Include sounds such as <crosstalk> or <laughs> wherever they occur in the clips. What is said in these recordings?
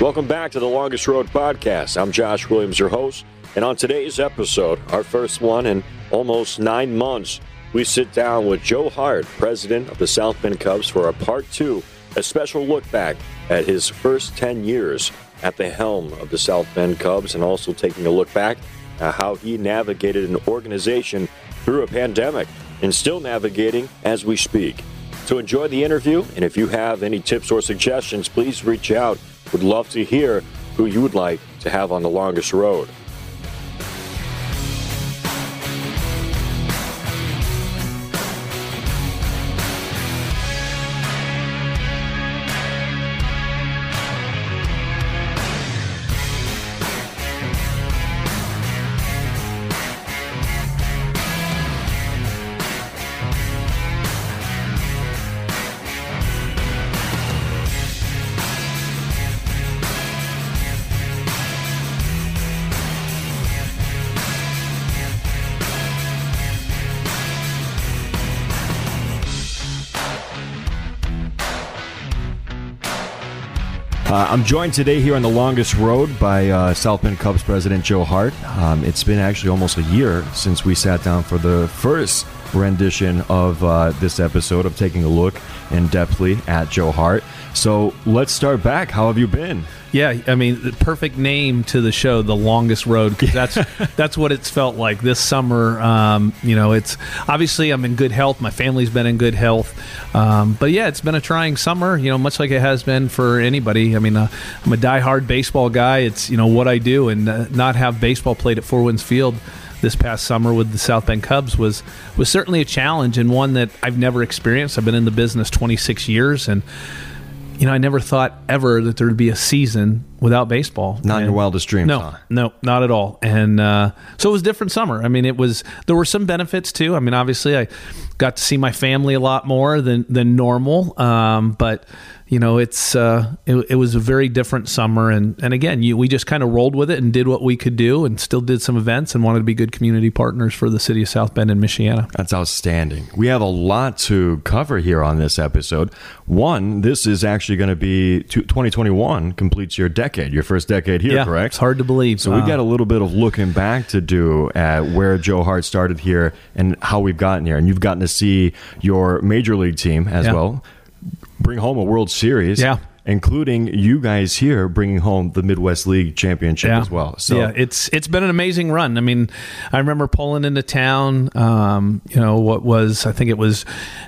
Welcome back to the Longest Road podcast. I'm Josh Williams, your host. And on today's episode, our first one in almost nine months, we sit down with Joe Hart, president of the South Bend Cubs, for a part two, a special look back at his first 10 years at the helm of the South Bend Cubs and also taking a look back at how he navigated an organization through a pandemic and still navigating as we speak. So enjoy the interview, and if you have any tips or suggestions, please reach out. Would love to hear who you would like to have on the longest road. Uh, I'm joined today here on the longest road by uh, South Bend Cubs president Joe Hart. Um, it's been actually almost a year since we sat down for the first rendition of uh, this episode of taking a look in depthly at Joe Hart. So let's start back. How have you been? Yeah, I mean, the perfect name to the show, "The Longest Road," because that's <laughs> that's what it's felt like this summer. Um, you know, it's obviously I'm in good health. My family's been in good health, um, but yeah, it's been a trying summer. You know, much like it has been for anybody. I mean, uh, I'm a diehard baseball guy. It's you know what I do, and uh, not have baseball played at Four Winds Field this past summer with the South Bend Cubs was was certainly a challenge and one that I've never experienced. I've been in the business 26 years and you know, I never thought ever that there would be a season without baseball. Not and in your wildest dreams. No, huh? no, not at all. And uh, so it was a different summer. I mean, it was there were some benefits too. I mean, obviously, I got to see my family a lot more than than normal. Um, but you know, it's uh, it, it, was a very different summer, and and again, you, we just kind of rolled with it and did what we could do, and still did some events, and wanted to be good community partners for the city of South Bend and Michiana. That's outstanding. We have a lot to cover here on this episode. One, this is actually going to be 2021 completes your decade, your first decade here, yeah, correct? It's hard to believe. So we've got a little bit of looking back to do at where Joe Hart started here and how we've gotten here, and you've gotten to see your major league team as Yeah. well bring home a World Series. Yeah. Including you guys here bringing home the Midwest League championship as well. So yeah, it's it's been an amazing run. I mean, I remember pulling into town. Um, you know what was I think it was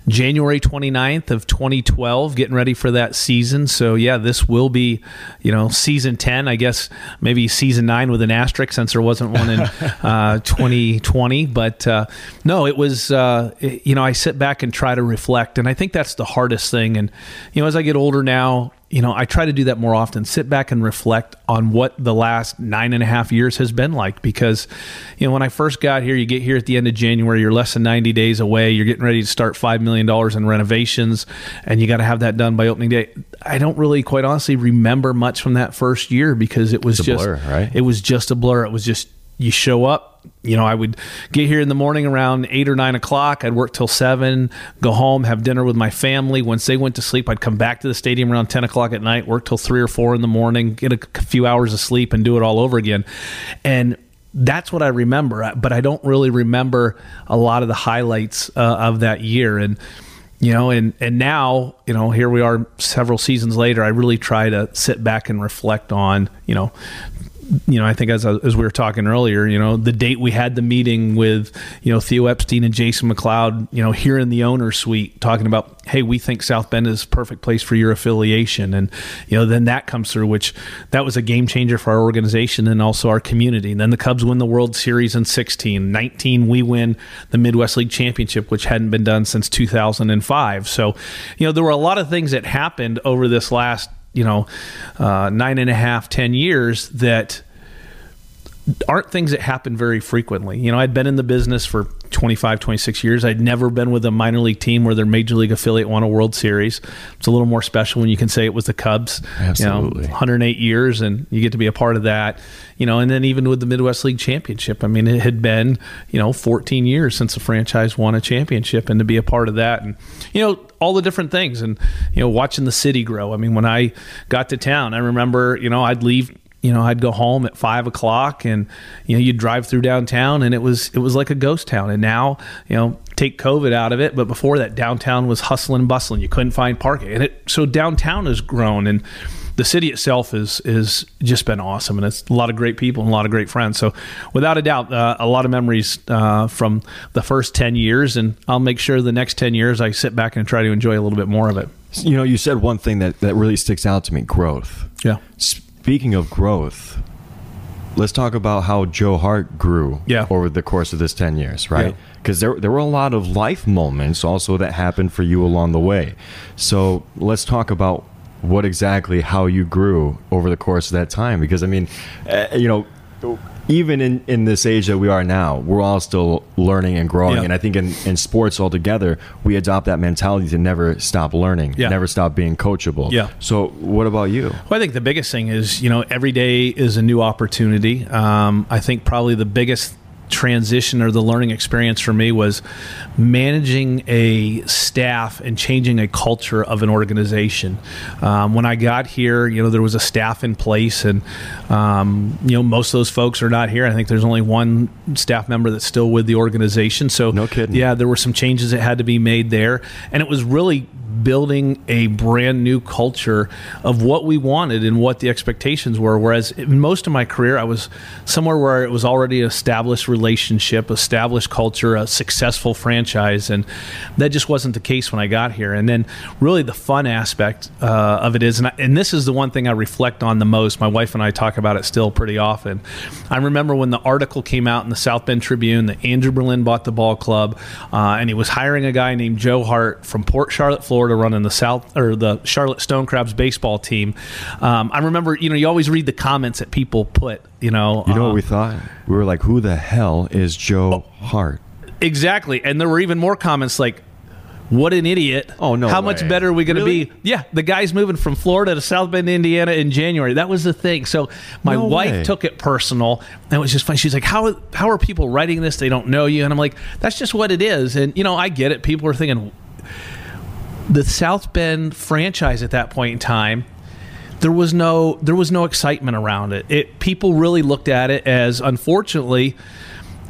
January 29th of 2012, getting ready for that season. So yeah, this will be you know season 10. I guess maybe season nine with an asterisk since there wasn't one in <laughs> uh, 2020. But uh, no, it was uh, it- you know I sit back and try to reflect, and I think that's the hardest thing. And you know as I get older now you know, I try to do that more often. Sit back and reflect on what the last nine and a half years has been like. Because, you know, when I first got here, you get here at the end of January, you're less than 90 days away, you're getting ready to start $5 million in renovations, and you got to have that done by opening day. I don't really, quite honestly, remember much from that first year because it was just, blur, right? it was just a blur. It was just, you show up, you know, I would get here in the morning around eight or nine o'clock. I'd work till seven, go home, have dinner with my family. Once they went to sleep, I'd come back to the stadium around 10 o'clock at night, work till three or four in the morning, get a few hours of sleep, and do it all over again. And that's what I remember, but I don't really remember a lot of the highlights uh, of that year. And, you know, and, and now, you know, here we are several seasons later. I really try to sit back and reflect on, you know, you know, I think as as we were talking earlier, you know, the date we had the meeting with, you know, Theo Epstein and Jason McLeod, you know, here in the owner suite, talking about, hey, we think South Bend is perfect place for your affiliation, and you know, then that comes through, which that was a game changer for our organization and also our community. And then the Cubs win the World Series in 16, 19 we win the Midwest League Championship, which hadn't been done since 2005. So, you know, there were a lot of things that happened over this last you know, uh, nine and a half, ten years that aren't things that happen very frequently. You know, I'd been in the business for 25, 26 years. I'd never been with a minor league team where their major league affiliate won a World Series. It's a little more special when you can say it was the Cubs. Absolutely. You know, 108 years, and you get to be a part of that. You know, and then even with the Midwest League Championship, I mean, it had been you know 14 years since the franchise won a championship, and to be a part of that, and you know all the different things, and you know watching the city grow. I mean, when I got to town, I remember you know I'd leave you know, I'd go home at five o'clock, and you know, you'd drive through downtown, and it was it was like a ghost town. And now, you know, take COVID out of it, but before that, downtown was hustling and bustling. You couldn't find parking, and it so downtown has grown, and the city itself is is just been awesome, and it's a lot of great people and a lot of great friends. So, without a doubt, uh, a lot of memories uh, from the first ten years, and I'll make sure the next ten years I sit back and try to enjoy a little bit more of it. You know, you said one thing that, that really sticks out to me growth. Yeah. Speaking of growth, let's talk about how Joe Hart grew Yeah. over the course of this 10 years, right? Yeah. Because there, there were a lot of life moments also that happened for you along the way. So let's talk about what exactly how you grew over the course of that time. Because, I mean, uh, you know, even in, in this age that we are now, we're all still learning and growing. Yeah. And I think in, in sports altogether, we adopt that mentality to never stop learning, Yeah. never stop being coachable. Yeah. So, what about you? Well, I think the biggest thing is, you know, every day is a new opportunity. Um, I think probably the biggest transition or the learning experience for me was managing a staff and changing a culture of an organization. Um, when I got here, you know, there was a staff in place, and um, you know, most of those folks are not here. I think there's only one staff member that's still with the organization. So, No kidding. Yeah, there were some changes that had to be made there, and it was really building a brand new culture of what we wanted and what the expectations were. Whereas in most of my career, I was somewhere where it was already an established relationship, established culture, a successful franchise, and that just wasn't the case when I got here. And then, really, the fun aspect uh, of it is, and, I, and this is the one thing I reflect on the most. My wife and I talk about it still pretty often. I remember when the article came out in the South Bend Tribune that Andrew Berlin bought the ball club, uh, and he was hiring a guy named Joe Hart from Port Charlotte, Florida, running the South or the Charlotte Stone Crabs baseball team. Um, I remember, you know, you always read the comments that people put. You know, You know uh, what we thought? We were like, who the hell is Joe Hart? Exactly. And there were even more comments like, what an idiot. Oh, no How much better are we going to Really? be? Yeah, the guy's moving from Florida to South Bend, Indiana in January. That was the thing. So my No wife way. took it personal. And it was just funny. She's like, how, how are people writing this? They don't know you. And I'm like, that's just what it is. And, you know, I get it. People are thinking, the South Bend franchise at that point in time, there was no there was no excitement around it. It people really looked at it as unfortunately,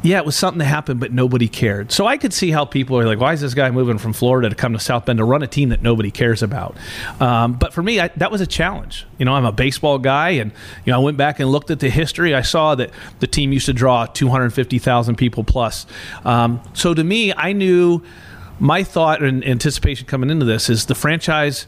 yeah, it was something that happened, but nobody cared. So I could see how people are like, why is this guy moving from Florida to come to South Bend to run a team that nobody cares about? Um, but for me, I, that was a challenge. You know, I'm a baseball guy, and you know, I went back and looked at the history. I saw that the team used to draw 250,000 people plus. Um, so to me, I knew my thought and anticipation coming into this is the franchise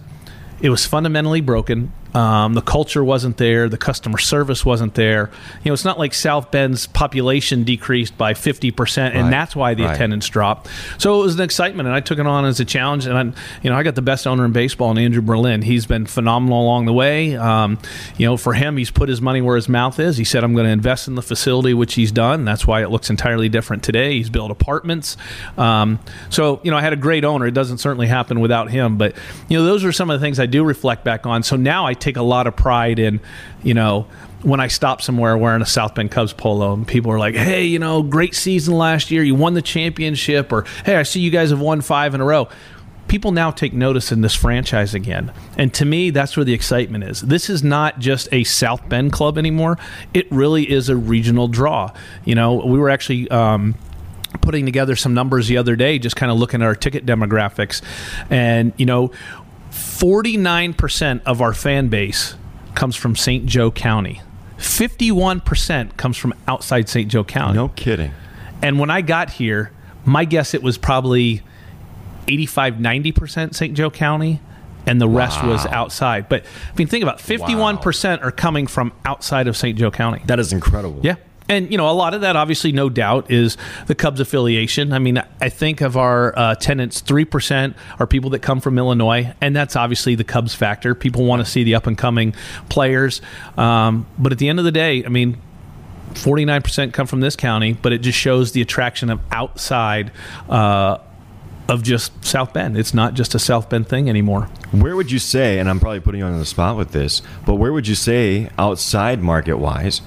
it was fundamentally broken. Um, the culture wasn't there. The customer service wasn't there. You know, it's not like South Bend's population decreased by 50%, and Right. that's why the Right. attendance dropped. So it was an excitement, and I took it on as a challenge. And, I, you know, I got the best owner in baseball, in Andrew Berlin. He's been phenomenal along the way. Um, you know, for him, he's put his money where his mouth is. He said, I'm going to invest in the facility, which he's done. That's why it looks entirely different today. He's built apartments. Um, so, you know, I had a great owner. It doesn't certainly happen without him. But, you know, those are some of the things I do reflect back on. So now I take a lot of pride in, you know, when I stop somewhere wearing a South Bend Cubs polo and people are like, hey, you know, great season last year. You won the championship. Or, hey, I see you guys have won five in a row. People now take notice in this franchise again. And to me, that's where the excitement is. This is not just a South Bend club anymore. It really is a regional draw. You know, we were actually. Um, putting together some numbers the other day, just kind of looking at our ticket demographics. And, you know, 49% of our fan base comes from St. Joe County. 51% comes from outside St. Joe County. No kidding. And when I got here, my guess it was probably 85, 90% St. Joe County, and the rest was outside. But I mean, think about 51% are coming from outside of St. Joe County. That is incredible. Yeah. And, you know, a lot of that, obviously, no doubt, is the Cubs affiliation. I mean, I think of our uh, tenants, 3% are people that come from Illinois, and that's obviously the Cubs factor. People want to see the up and coming players. Um, but at the end of the day, I mean, 49% come from this county, but it just shows the attraction of outside uh, of just South Bend. It's not just a South Bend thing anymore. Where would you say, and I'm probably putting you on the spot with this, but where would you say outside market wise,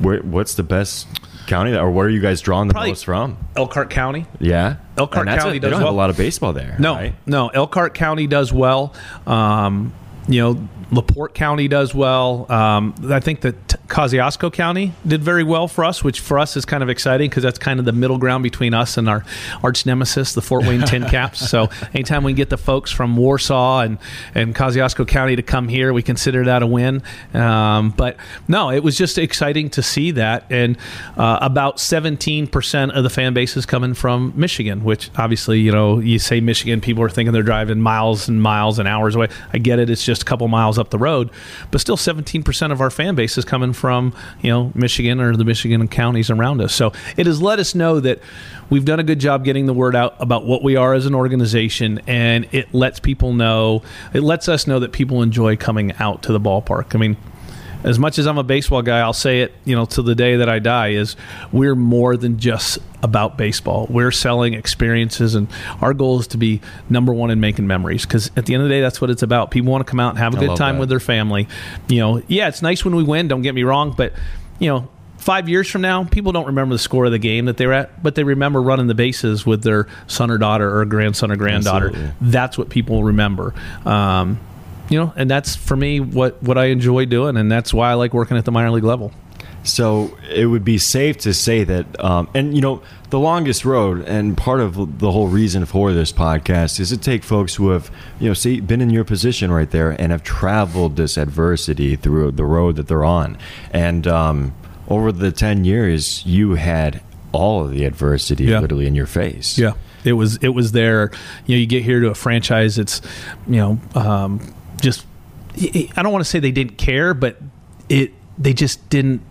where, what's the best county, or where are you guys drawing the Probably- most from? Elkhart County. Yeah, Elkhart County a, they does don't have a lot of baseball there. No, right? no. Elkhart County does well. Um, you know, Laporte County does well. Um, I think that Kosciusko County did very well for us, which for us is kind of exciting because that's kind of the middle ground between us and our arch nemesis, the Fort Wayne Tin <laughs> Caps. So anytime we can get the folks from Warsaw and and Kosciusko County to come here, we consider that a win. Um, but no, it was just exciting to see that, and uh, about 17% of the fan base is coming from Michigan, which obviously you know you say Michigan, people are thinking they're driving miles and miles and hours away. I get it; it's just a couple miles up the road, but still 17% of our fan base is coming from you know Michigan or the Michigan counties around us. So it has let us know that we've done a good job getting the word out about what we are as an organization, and it lets people know. It lets us know that people enjoy coming out to the ballpark. I mean as much as I'm a baseball guy, I'll say it, you know, to the day that I die is we're more than just about baseball. We're selling experiences and our goal is to be number 1 in making memories cuz at the end of the day that's what it's about. People want to come out and have a I good time that. with their family. You know, yeah, it's nice when we win, don't get me wrong, but you know, 5 years from now, people don't remember the score of the game that they were at, but they remember running the bases with their son or daughter or grandson or granddaughter. Absolutely. That's what people remember. Um, you know, and that's for me what what I enjoy doing, and that's why I like working at the minor league level. So it would be safe to say that, um, and you know, the longest road, and part of the whole reason for this podcast is to take folks who have, you know, see, been in your position right there and have traveled this adversity through the road that they're on, and um, over the ten years, you had all of the adversity Yeah. literally in your face. Yeah, it was it was there. You know, you get here to a franchise. It's you know um, just I don't want to say they didn't care, but it they just didn't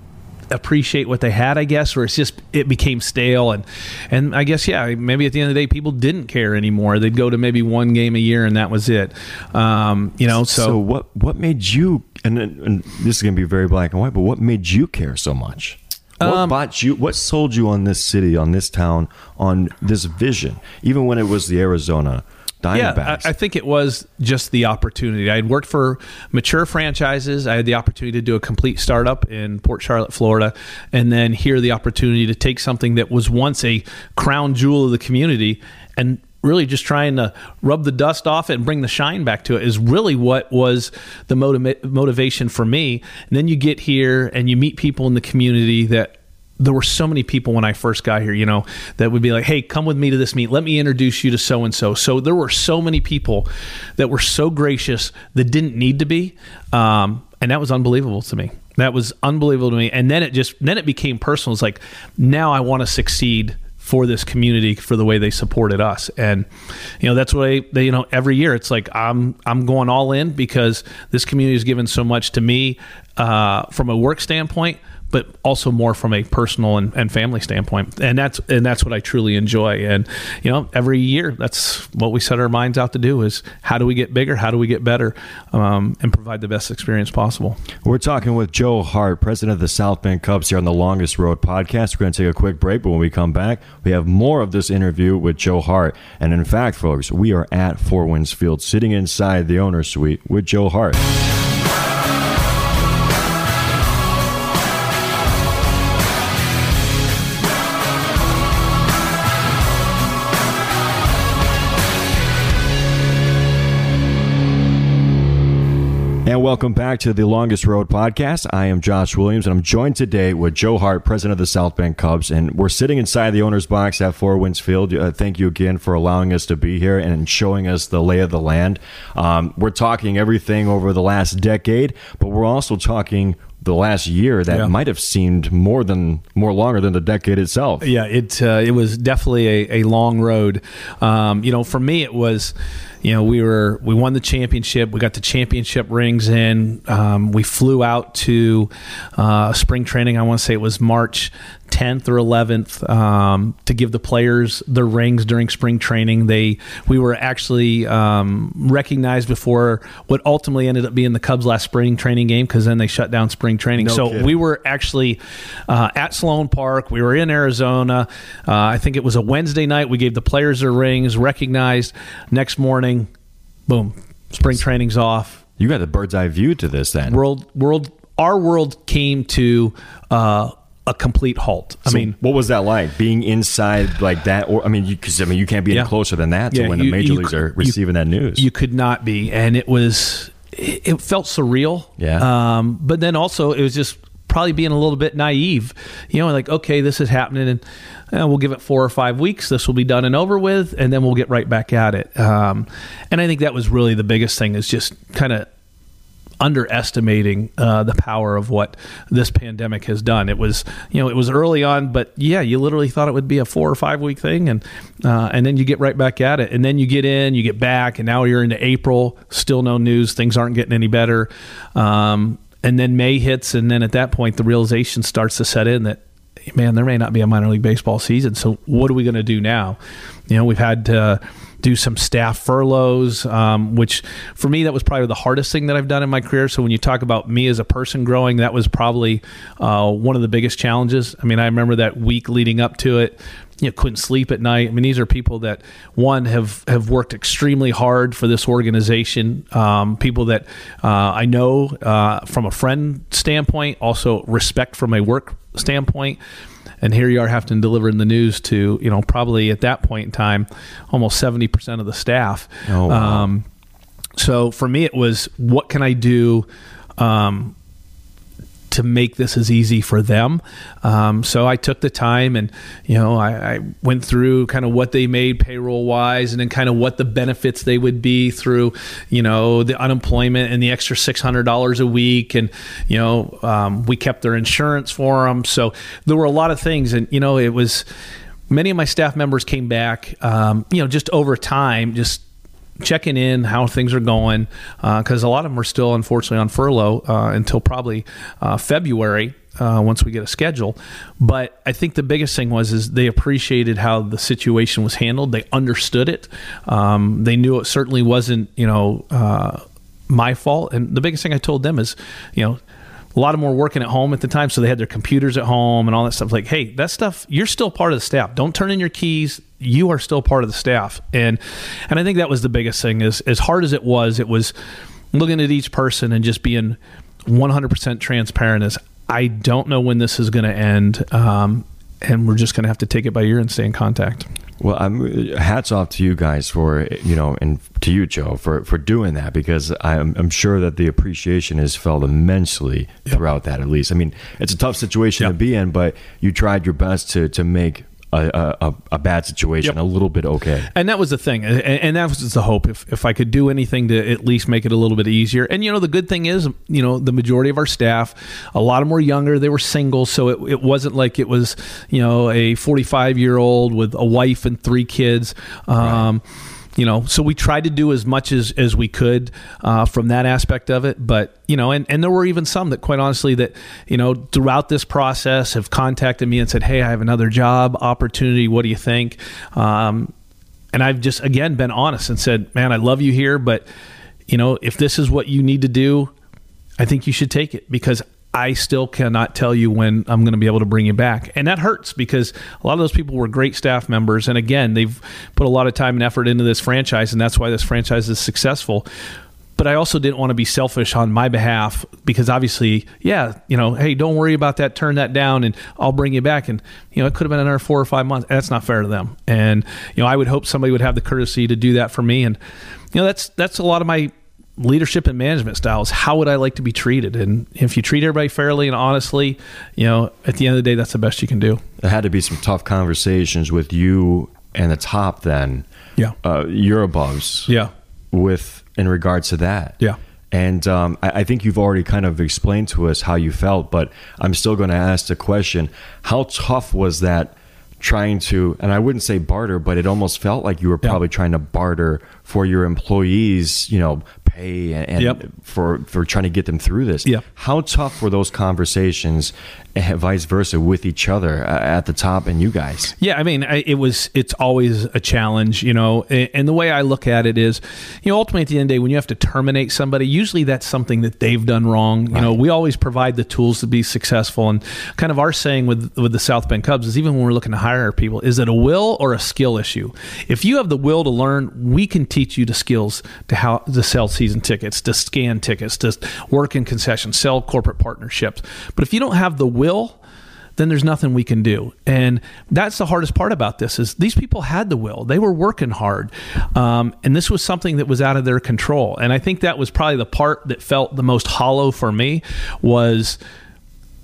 appreciate what they had i guess or it's just it became stale and and i guess yeah maybe at the end of the day people didn't care anymore they'd go to maybe one game a year and that was it um, you know so, So, what what made you and, and this is going to be very black and white, but what made you care so much? What Um, bought you? What sold you on this city, on this town, on this vision? Even when it was the Arizona Yeah, I, I think it was just the opportunity. I had worked for mature franchises. I had the opportunity to do a complete startup in Port Charlotte, Florida, and then here the opportunity to take something that was once a crown jewel of the community and really just trying to rub the dust off it and bring the shine back to it is really what was the motiva- motivation for me. And then you get here and you meet people in the community that there were so many people when I first got here, you know, that would be like, "Hey, come with me to this meet. Let me introduce you to so and so." So there were so many people that were so gracious that didn't need to be, um, and that was unbelievable to me. That was unbelievable to me. And then it just then it became personal. It's like now I want to succeed for this community for the way they supported us and you know that's why they you know every year it's like i'm i'm going all in because this community has given so much to me uh, from a work standpoint but also more from a personal and, and family standpoint and that's and that's what i truly enjoy and you know every year that's what we set our minds out to do is how do we get bigger how do we get better um, and provide the best experience possible We're talking with Joe Hart, president of the South Bend Cubs, here on the Longest Road podcast. We're going to take a quick break, but when we come back, we have more of this interview with Joe Hart. And in fact, folks, we are at Four Winds Field, sitting inside the owner's suite with Joe Hart. Welcome back to the Longest Road podcast. I am Josh Williams, and I'm joined today with Joe Hart, president of the South Bend Cubs. And we're sitting inside the owner's box at Four Winds Field. Uh, thank you again for allowing us to be here and showing us the lay of the land. Um, we're talking everything over the last decade, but we're also talking the last year that Yeah. might have seemed more than more longer than the decade itself. Yeah, it uh, it was definitely a, a long road. Um, you know, for me, it was, you know, we were we won the championship. We got the championship rings in. Um, we flew out to uh, spring training. I want to say it was March 10th or 11th um, to give the players their rings during spring training. They we were actually um, recognized before what ultimately ended up being the Cubs' last spring training game because then they shut down spring training. No so kidding. we were actually uh, at Sloan Park. We were in Arizona. Uh, I think it was a Wednesday night. We gave the players their rings, recognized. Next morning, boom, spring training's off You got the bird's eye view to this then. world world our world came to uh, a complete halt. I So mean, what was that like being inside like that? Or I mean, because I mean, you can't be Yeah. any closer than that to Yeah, when you- the major you leagues are you- receiving that news. you could not be, and it was it, it felt surreal. Yeah. Um, but then also it was just probably being a little bit naive. You know, like okay, this is happening, and uh, we'll give it four or five weeks. This will be done and over with, and then we'll get right back at it. Um, and I think that was really the biggest thing is just kind of underestimating uh, the power of what this pandemic has done. It was, you know, it was early on, but yeah, you literally thought it would be a four or five week thing, and uh, and then you get right back at it, and then you get in, you get back, and now you're into April, still no news, things aren't getting any better, um, and then May hits, and then at that point, the realization starts to set in that. Man, there may not be a minor league baseball season. So, what are we going to do now? You know, we've had to do some staff furloughs, um, which for me that was probably the hardest thing that I've done in my career. So when you talk about me as a person growing, that was probably uh, one of the biggest challenges. I mean, I remember that week leading up to it. You know, couldn't sleep at night. I mean, these are people that one have have worked extremely hard for this organization. Um, people that uh, I know uh, from a friend standpoint, also respect from a work standpoint and here you are having to deliver in the news to you know probably at that point in time almost 70% of the staff Oh, wow. um, so for me it was what can i do um, to make this as easy for them. Um, so I took the time and, you know, I, I went through kind of what they made payroll wise and then kind of what the benefits they would be through, you know, the unemployment and the extra $600 a week. And, you know, um, we kept their insurance for them. So there were a lot of things. And, you know, it was many of my staff members came back, um, you know, just over time, just checking in how things are going because a lot of them are still unfortunately on furlough uh, until probably uh, February uh, once we get a schedule. But I think the biggest thing was is they appreciated how the situation was handled. They understood it. Um, they knew it certainly wasn't you know uh, my fault. And the biggest thing I told them is you know a lot of were working at home at the time, so they had their computers at home and all that stuff. Like, hey, that stuff, you're still part of the staff. Don't turn in your keys. You are still part of the staff. And and I think that was the biggest thing. Is as hard as it was, it was looking at each person and just being 100% transparent. As I don't know when this is going to end, um, and we're just going to have to take it by ear and stay in contact. Well, I'm uh, hats off to you guys for you know, and to you, Joe, for for doing that because I'm I'm sure that the appreciation is felt immensely throughout that. At least, I mean, it's a tough situation Yep. to be in, but you tried your best to to make a a, a bad situation Yep. a little bit okay. And that was the thing, and, and that was the hope. If if I could do anything to at least make it a little bit easier, and you know, the good thing is, you know, the majority of our staff, a lot of them were younger. They were single, so it, it wasn't like it was, you know, a forty five year old with a wife and three kids. Um, You know, so we tried to do as much as, as we could uh, from that aspect of it. But, you know, and, and there were even some that, quite honestly, that, you know, throughout this process have contacted me and said, hey, I have another job opportunity. What do you think? Um, and I've just again been honest and said, "Man, I love you here, but you know, if this is what you need to do, I think you should take it because I still cannot tell you when I'm going to be able to bring you back." And that hurts because a lot of those people were great staff members and again, they've put a lot of time and effort into this franchise and that's why this franchise is successful. But I also didn't want to be selfish on my behalf because obviously, yeah, you know, hey, don't worry about that, turn that down, and I'll bring you back. And you know, it could have been another four or five months. That's not fair to them. And you know, I would hope somebody would have the courtesy to do that for me. And you know, that's that's a lot of my leadership and management styles. How would I like to be treated? And if you treat everybody fairly and honestly, you know, at the end of the day, that's the best you can do. There had to be some tough conversations with you and the top then, Yeah. uh, your aboves, Yeah. with in regards to that. Yeah. And um, I, I think you've already kind of explained to us how you felt, but I'm still going to ask the question: How tough was that trying to? And I wouldn't say barter, but it almost felt like you were Yeah. probably trying to barter for your employees, you know, pay and, and Yep. for for trying to get them through this. Yeah. How tough were those conversations, and vice versa, with each other uh, at the top and you guys? Yeah, I mean, I, it was. It's always a challenge, you know. And, and the way I look at it is, you know, ultimately at the end of the day, when you have to terminate somebody, usually that's something that they've done wrong. You know, we always provide the tools to be successful, and kind of our saying with with the South Bend Cubs is even when we're looking to hire people, is it a will or a skill issue? If you have the will to learn, we can teach you the skills to how to sell season tickets, to scan tickets, to work in concessions, sell corporate partnerships. But if you don't have the will, then there's nothing we can do. And that's the hardest part about this is these people had the will. They were working hard. Um, and this was something that was out of their control. And I think that was probably the part that felt the most hollow for me was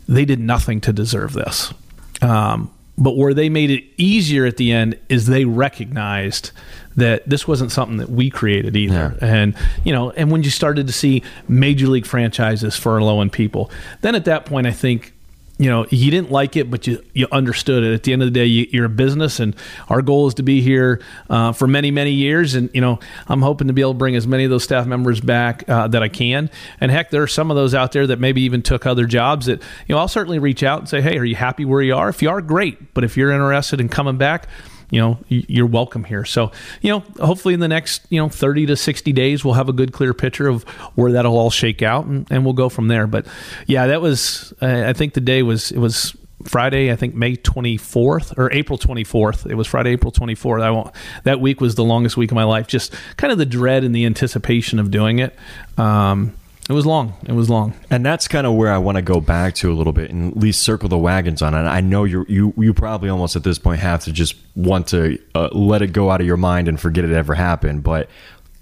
they did nothing to deserve this. Um, but where they made it easier at the end is they recognized that this wasn't something that we created either. And, you know, and when you started to see major league franchises furloughing people, then at that point, I think you know you didn't like it but you, you understood it. At the end of the day you, you're a business and our goal is to be here uh, for many many years. And you know i'm hoping to be able to bring as many of those staff members back uh, that i can. And heck there are some of those out there that maybe even took other jobs that you know i'll certainly reach out and say hey are you happy where you are? If you are great. But if you're interested in coming back you know you're welcome here. So you know hopefully in the next you know 30 to 60 days we'll have a good clear picture of where that'll all shake out and, and we'll go from there. But yeah that was i think the day was it was friday i think may 24th or april 24th it was friday april 24th i won't that week was the longest week of my life. Just kind of the dread and the anticipation of doing it. Um it was long it was long And that's kind of where I want to go back to a little bit and at least circle the wagons on it. I know you you you probably almost at this point have to just want to uh, let it go out of your mind and forget it ever happened, but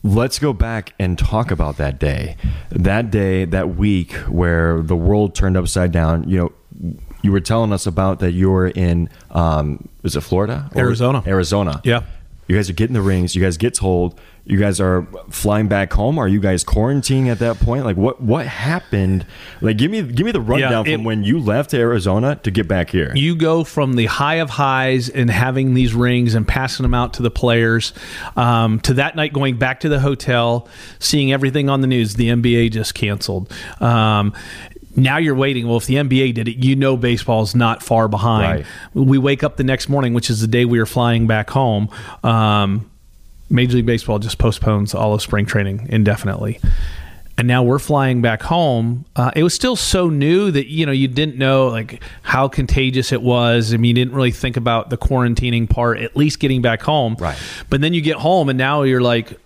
let's go back and talk about that day. That day, that week where the world turned upside down, you know, you were telling us about that you were in um is it Florida? Or- Arizona. Arizona. Yeah. You guys are getting the rings. You guys get told. You guys are flying back home. Are you guys quarantining at that point? Like what what happened? Like give me give me the rundown it- from when you left Arizona to get back here. you go from the high of highs and having these rings and passing them out to the players um, to that night going back to the hotel seeing everything on the news the nba just canceled um, now you're waiting well if the nba did it you know baseball's not far behind Right. we wake up the next morning which is the day we were flying back home um, major league baseball just postpones all of spring training indefinitely and now we're flying back home. Uh, it was still so new that you know you didn't know like how contagious it was. I mean, you didn't really think about the quarantining part. At least getting back home, Right. But then you get home, and now you're like,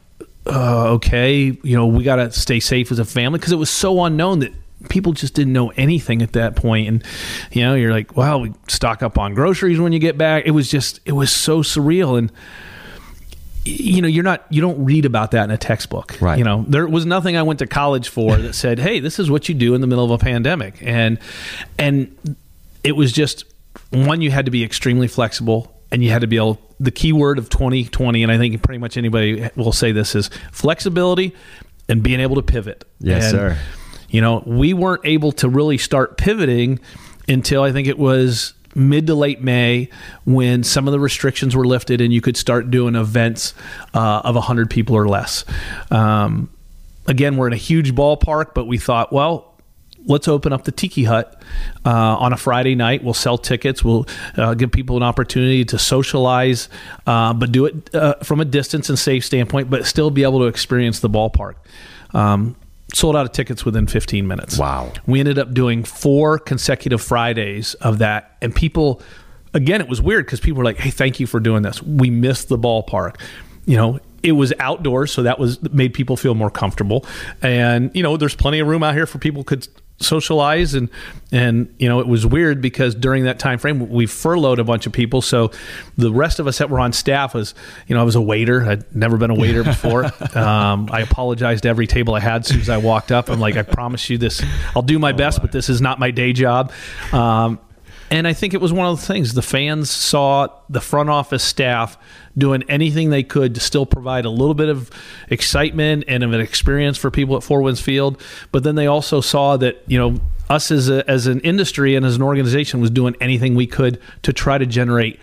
uh, okay, you know, we got to stay safe as a family because it was so unknown that people just didn't know anything at that point and you know you're like well we stock up on groceries when you get back it was just it was so surreal and you know you're not you don't read about that in a textbook Right. you know there was nothing i went to college for that <laughs> said hey this is what you do in the middle of a pandemic and and it was just one you had to be extremely flexible and you had to be able the key word of 2020 and i think pretty much anybody will say this is flexibility and being able to pivot Yes, And, sir. you know we weren't able to really start pivoting until i think it was mid to late may when some of the restrictions were lifted and you could start doing events uh, of 100 people or less. Um, again we're in a huge ballpark but we thought well let's open up the tiki hut uh, on a friday night. We'll sell tickets. We'll uh, give people an opportunity to socialize uh, but do it uh, from a distance and safe standpoint but still be able to experience the ballpark. Um, sold out of tickets within 15 minutes Wow. we ended up doing four consecutive Fridays of that, and people, again, it was weird because people were like, "Hey, thank you for doing this. We missed the ballpark." You know, it was outdoors, so that was made people feel more comfortable, and you know, there's plenty of room out here for people could socialize and and you know it was weird because during that time frame we furloughed a bunch of people. So the rest of us that were on staff was you know i was a waiter. I'd never been a waiter <laughs> before. Um, i apologized to every table i had as soon as i walked up. I'm like i promise you this i'll do my best but this is not my day job. Um, and I think it was one of the things. The fans saw the front office staff doing anything they could to still provide a little bit of excitement and of an experience for people at Four Winds Field. But then they also saw that, you know, us as, a, as an industry and as an organization was doing anything we could to try to generate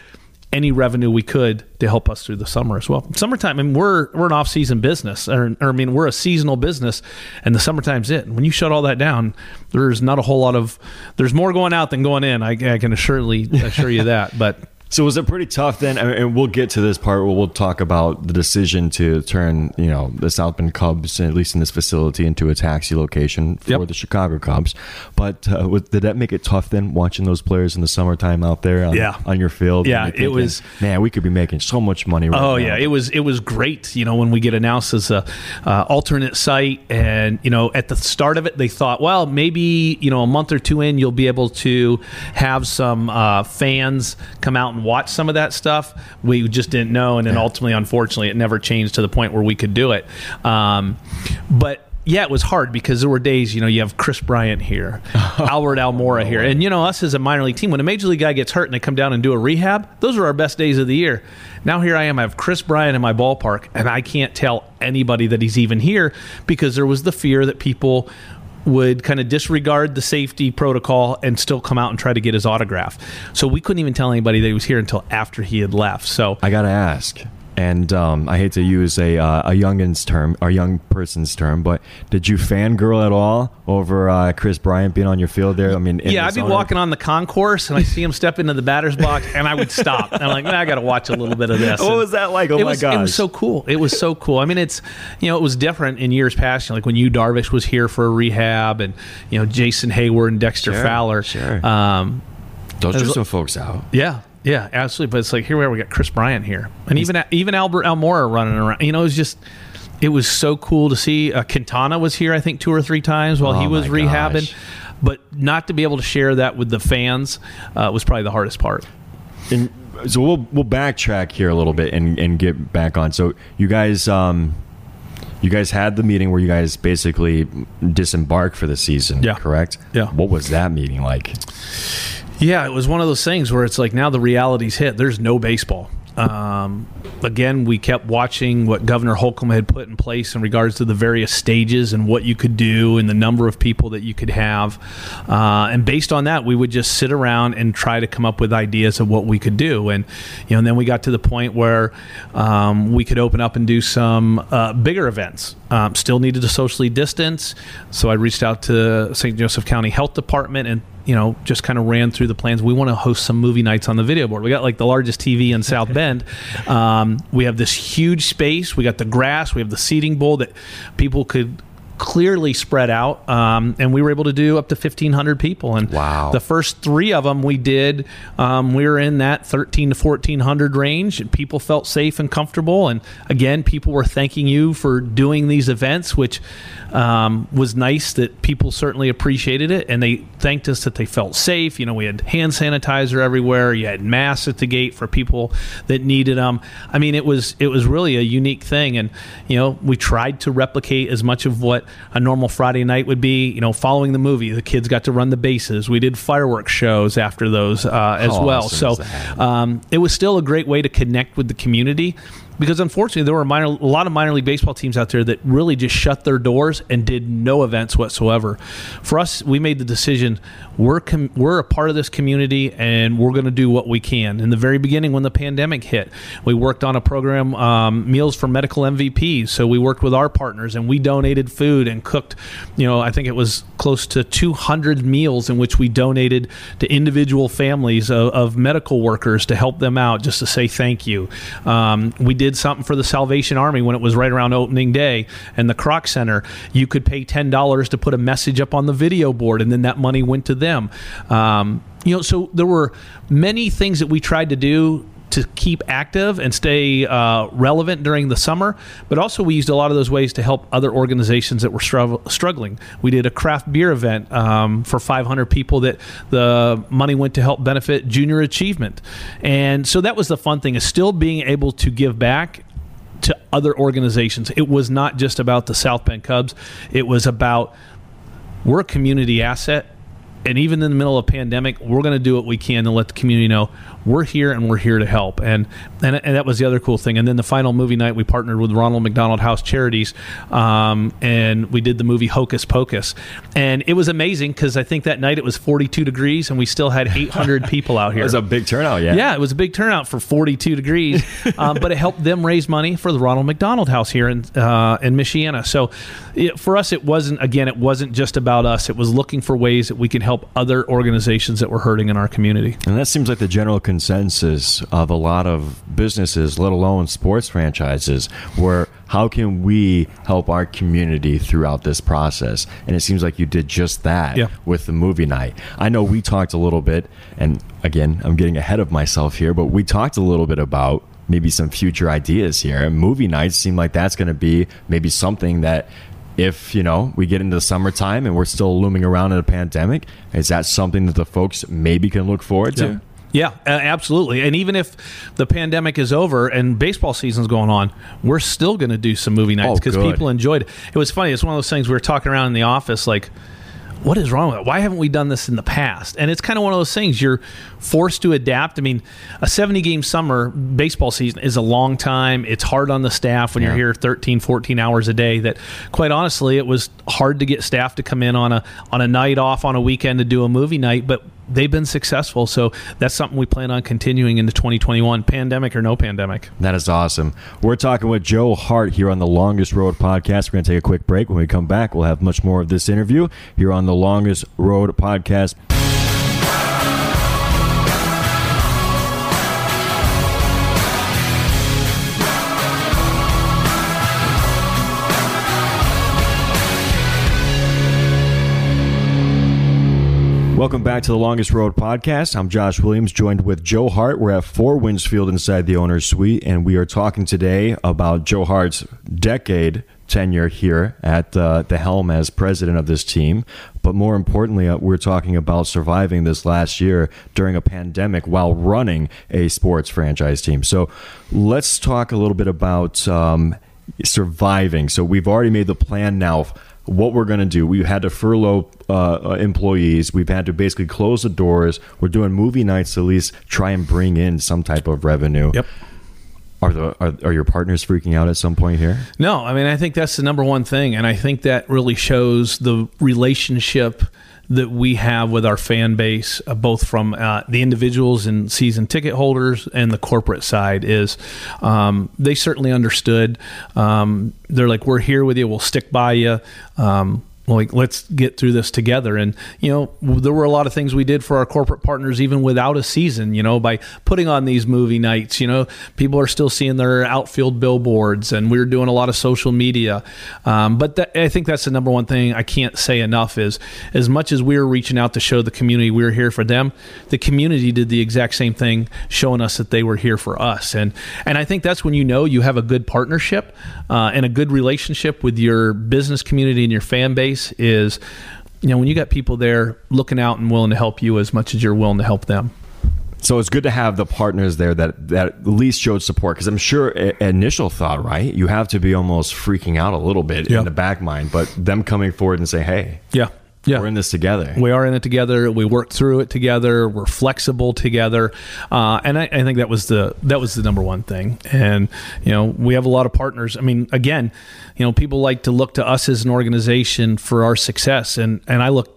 any revenue we could to help us through the summer as well. Summertime, I mean, we're we're an off season business, or, or I mean, we're a seasonal business, and the summertime's it. When you shut all that down, there's not a whole lot of there's more going out than going in. I, I can assuredly assure you that, <laughs> but. So was it pretty tough then? And we'll get to this part where we'll talk about the decision to turn, you know, the South Bend Cubs, at least in this facility, into a taxi location for Yep. the Chicago Cubs. But uh, was- did that make it tough then, watching those players in the summertime out there on, Yeah. on your field? Yeah, you're it was- Man, we could be making so much money right Oh now. yeah, it was it was great. You know, when we get announced as a uh, alternate site, and you know, at the start of it, they thought, well, maybe you know, a month or two in, you'll be able to have some uh, fans come out and watch some of that stuff. We just didn't know, and then ultimately, unfortunately, it never changed to the point where we could do it. Um, but yeah, it was hard because there were days, you know, you have Kris Bryant here, <laughs> Albert Almora here, and you know, us as a minor league team, when a major league guy gets hurt and they come down and do a rehab, those are our best days of the year. Now here I am, I have Kris Bryant in my ballpark, and I can't tell anybody that he's even here because there was the fear that people would kind of disregard the safety protocol and still come out and try to get his autograph. So we couldn't even tell anybody that he was here until after he had left. So I gotta ask, and um, I hate to use a uh, a youngin's term or young person's term, but did you fangirl at all over uh, Kris Bryant being on your field there? I mean, yeah, I'd be summer? walking on the concourse and I see him step into the batter's box, and I would stop. And I'm like, man, I got to watch a little bit of this. What And was that like? Oh it my was, It was so cool. It was so cool. I mean, it's you know, it was different in years past. You know, like when you Darvish was here for a rehab, and you know, Jason Heyward and Dexter Sure, Fowler. sure. Um, Those There's- are some folks out. yeah, yeah, absolutely. But it's like here we are. We got Kris Bryant here, and even even Albert Almora running around. You know, it was just. It was so cool to see. Uh, Quintana was here, I think, two or three times while he Oh, was rehabbing. gosh. But not to be able to share that with the fans uh, was probably the hardest part. And so we'll we'll backtrack here a little bit and, and get back on. So you guys um you guys had the meeting where you guys basically disembarked for the season, Yeah. correct? Yeah. What was that meeting like? Yeah, it was one of those things where it's like now the reality's hit. There's no baseball. Um, again, we kept watching what Governor Holcomb had put in place in regards to the various stages and what you could do and the number of people that you could have. Uh, and based on that, we would just sit around and try to come up with ideas of what we could do. And you know, and then we got to the point where um, we could open up and do some uh, bigger events. Um, still needed to socially distance, so I reached out to St. Joseph County Health Department and you know, just kind of ran through the plans. We want to host some movie nights on the video board. We got like the largest TV in <laughs> South Bend. Um, we have this huge space. We got the grass. We have the seating bowl that people could clearly spread out. Um, and we were able to do up to 1,500 people. And Wow. the first three of them we did, um, we were in that 13 to 1,400 range. And people felt safe and comfortable. And again, people were thanking you for doing these events, which um, was nice that people certainly appreciated it. And they thanked us that they felt safe. You know, we had hand sanitizer everywhere. You had masks at the gate for people that needed them. I mean, it was it was really a unique thing. And you know, we tried to replicate as much of what a normal Friday night would be. You know, following the movie, the kids got to run the bases. We did fireworks shows after those uh, as How well. So um, it was still a great way to connect with the community because unfortunately there were minor, a lot of minor league baseball teams out there that really just shut their doors and did no events whatsoever. For us, we made the decision we're com- we're a part of this community and we're going to do what we can. In the very beginning, when the pandemic hit, we worked on a program, um, Meals for Medical MVPs. So we worked with our partners and we donated food and cooked. You know, I think it was close to 200 meals in which we donated to individual families of, of medical workers to help them out, just to say thank you. Um, we did something for the Salvation Army when it was right around opening day, and the Kroc Center. You could pay ten dollars to put a message up on the video board, and then that money went to them. Um, you know, so there were many things that we tried to do to keep active and stay uh, relevant during the summer, but also we used a lot of those ways to help other organizations that were strugg- struggling. We did a craft beer event um, for 500 people that the money went to help benefit junior achievement, and so that was the fun thing is still being able to give back to other organizations. It was not just about the South Bend Cubs; it was about we're a community asset and even in the middle of a pandemic, we're going to do what we can to let the community know we're here and we're here to help. And, and and that was the other cool thing. And then the final movie night, we partnered with Ronald McDonald House Charities, um, and we did the movie Hocus Pocus, and it was amazing because I think that night it was 42 degrees, and we still had 800 <laughs> people out here. it was a big turnout, yeah. Yeah, it was a big turnout for 42 degrees, <laughs> um, but it helped them raise money for the Ronald McDonald House here in uh, in Michiana. So it, for us, it wasn't again, it wasn't just about us. It was looking for ways that we can help other organizations that were hurting in our community. And that seems like the general consensus of a lot of businesses, let alone sports franchises, where how can we help our community throughout this process? And it seems like you did just that yeah. with the movie night. I know we talked a little bit, and again, I'm getting ahead of myself here, but we talked a little bit about maybe some future ideas here. And movie nights seem like that's going to be maybe something that if you know we get into the summertime and we're still looming around in a pandemic is that something that the folks maybe can look forward to yeah, uh, absolutely. And even if the pandemic is over and baseball season's going on, we're still going to do some movie nights because oh, people enjoyed it. It was funny. It's one of those things we were talking around in the office, like, what is wrong with it? Why haven't we done this in the past? And it's kind of one of those things you're forced to adapt. I mean, a 70 game summer baseball season is a long time. It's hard on the staff when yeah. you're here 13, 14 hours a day that quite honestly, it was hard to get staff to come in on a on a night off on a weekend to do a movie night, but they've been successful. So that's something we plan on continuing into 2021, pandemic or no pandemic. That is awesome. We're talking with Joe Hart here on the Longest Road podcast. We're going to take a quick break. When we come back, we'll have much more of this interview here on the Longest Road podcast. Welcome back to the Longest Road podcast. I'm Josh Williams, joined with Joe Hart. We're at Four Winds Field inside the owner's suite, and we are talking today about Joe Hart's decade tenure here at uh, the helm as president of this team. But more importantly, uh, we're talking about surviving this last year during a pandemic while running a sports franchise team. So let's talk a little bit about um, surviving. So we've already made the plan now what we're going to do. We've had to furlough uh, uh, employees. We've had to basically close the doors. We're doing movie nights to at least try and bring in some type of revenue. Yep. Are the are, are your partners freaking out at some point here? No, I mean I think that's the number one thing, and I think that really shows the relationship that we have with our fan base, uh, both from uh, the individuals and season ticket holders and the corporate side, is um, they certainly understood. Um, they're like, "We're here with you. We'll stick by you." Um, like let's get through this together. And you know there were a lot of things we did for our corporate partners even without a season you know by putting on these movie nights you know people are still seeing their outfield billboards and we are doing a lot of social media. Um, but that, i think that's the number one thing i can't say enough is as much as we are reaching out to show the community we are here for them the community did the exact same thing showing us that they were here for us. And and i think that's when you know you have a good partnership uh, and a good relationship with your business community and your fan base is you know when you got people there looking out and willing to help you as much as you're willing to help them so it's good to have the partners there that that at least showed support because I'm sure initial thought right you have to be almost freaking out a little bit yep. in the back mind but them coming forward and say hey yeah yeah. We're in this together. We are in it together. We work through it together. We're flexible together, uh, and I, I, think that was the that was the number one thing. And you know, we have a lot of partners. I mean, again, you know, people like to look to us as an organization for our success, and and I look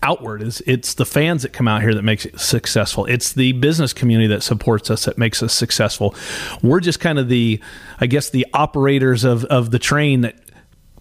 outward is it's the fans that come out here that makes it successful it's the business community that supports us that makes us successful we're just kind of the i guess the operators of of the train that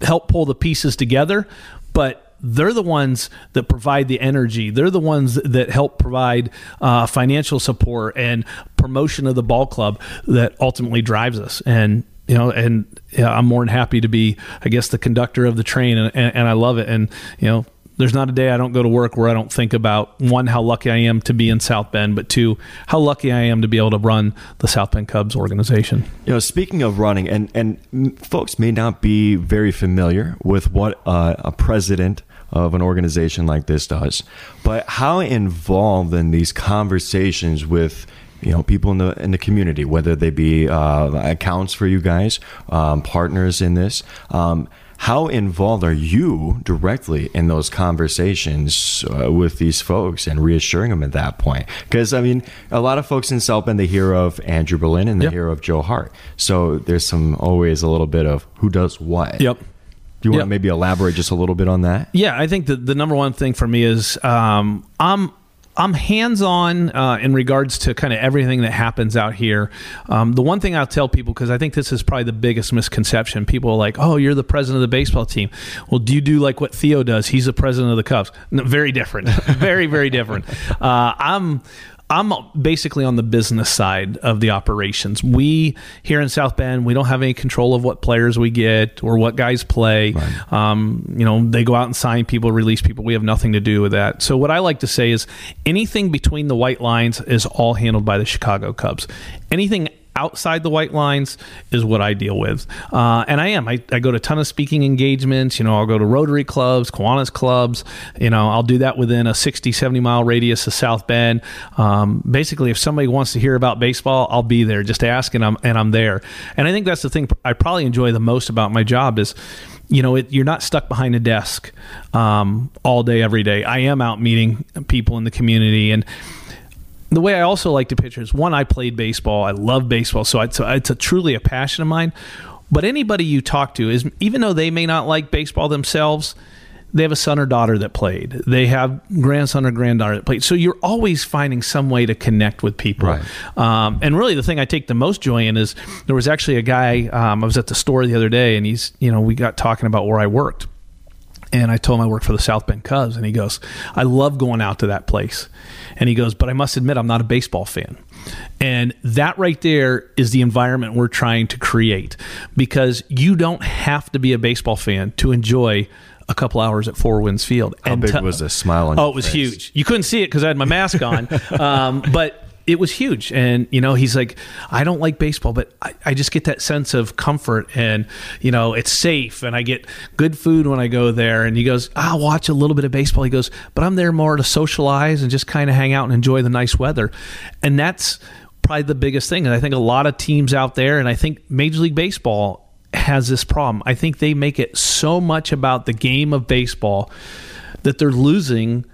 help pull the pieces together but they're the ones that provide the energy. They're the ones that help provide uh, financial support and promotion of the ball club that ultimately drives us. And you know, and I'm more than happy to be, I guess, the conductor of the train, and, and, and I love it. And you know, there's not a day I don't go to work where I don't think about one, how lucky I am to be in South Bend, but two, how lucky I am to be able to run the South Bend Cubs organization. You know, speaking of running, and and folks may not be very familiar with what uh, a president of an organization like this does. But how involved in these conversations with you know people in the in the community, whether they be uh, accounts for you guys, um, partners in this. Um, how involved are you directly in those conversations uh, with these folks and reassuring them at that point? Because I mean, a lot of folks in South Bend they hear of Andrew Berlin and they Yep. hear of Joe Hart, so there's some always a little bit of who does what. Yep. You want Yep. to maybe elaborate just a little bit on that? Yeah, I think the the number one thing for me is um, I'm I'm hands on uh, in regards to kind of everything that happens out here. Um, the one thing I'll tell people because I think this is probably the biggest misconception. People are like, "Oh, you're the president of the baseball team." Well, do you do like what Theo does? He's the president of the Cubs. No, very different. <laughs> very very different. Uh, I'm. I'm basically on the business side of the operations. We here in South Bend, we don't have any control of what players we get or what guys play. Um, you know, they go out and sign people, release people. We have nothing to do with that. So what I like to say is anything between the white lines is all handled by the Chicago Cubs. Anything outside the white lines is what I deal with. Uh, and I am. I, I go to a ton of speaking engagements. You know, I'll go to Rotary clubs, Kiwanis clubs. You know, I'll do that within a 60, 70 mile radius of South Bend. Um, basically, if somebody wants to hear about baseball, I'll be there. Just ask and I'm, and I'm there. And I think that's the thing I probably enjoy the most about my job is you know, it, you're not stuck behind a desk um, all day, every day. I am out meeting people in the community, and the way I also like to picture is one, I played baseball. I love baseball, so it's a, it's a truly a passion of mine. But anybody you talk to is, even though they may not like baseball themselves, they have a son or daughter that played. They have grandson or granddaughter that played. So you're always finding some way to connect with people. Right. Um, and really, the thing I take the most joy in is there was actually a guy. Um, I was at the store the other day, and he's, you know, we got talking about where I worked. And I told him I work for the South Bend Cubs, and he goes, "I love going out to that place." And he goes, "But I must admit, I'm not a baseball fan." And that right there is the environment we're trying to create, because you don't have to be a baseball fan to enjoy a couple hours at Four Winds Field. How And big to- was the smile on Oh, it was face? huge. You couldn't see it because I had my mask on, <laughs> um, but it was huge. And you know, he's like, I don't like baseball, but I, I just get that sense of comfort, and you know, it's safe, and I get good food when I go there. And he goes, I'll watch a little bit of baseball. He goes, but I'm there more to socialize and just kind of hang out and enjoy the nice weather, and that's probably the biggest thing. And I think a lot of teams out there, and I think Major League Baseball has this problem. I think they make it so much about the game of baseball that they're losing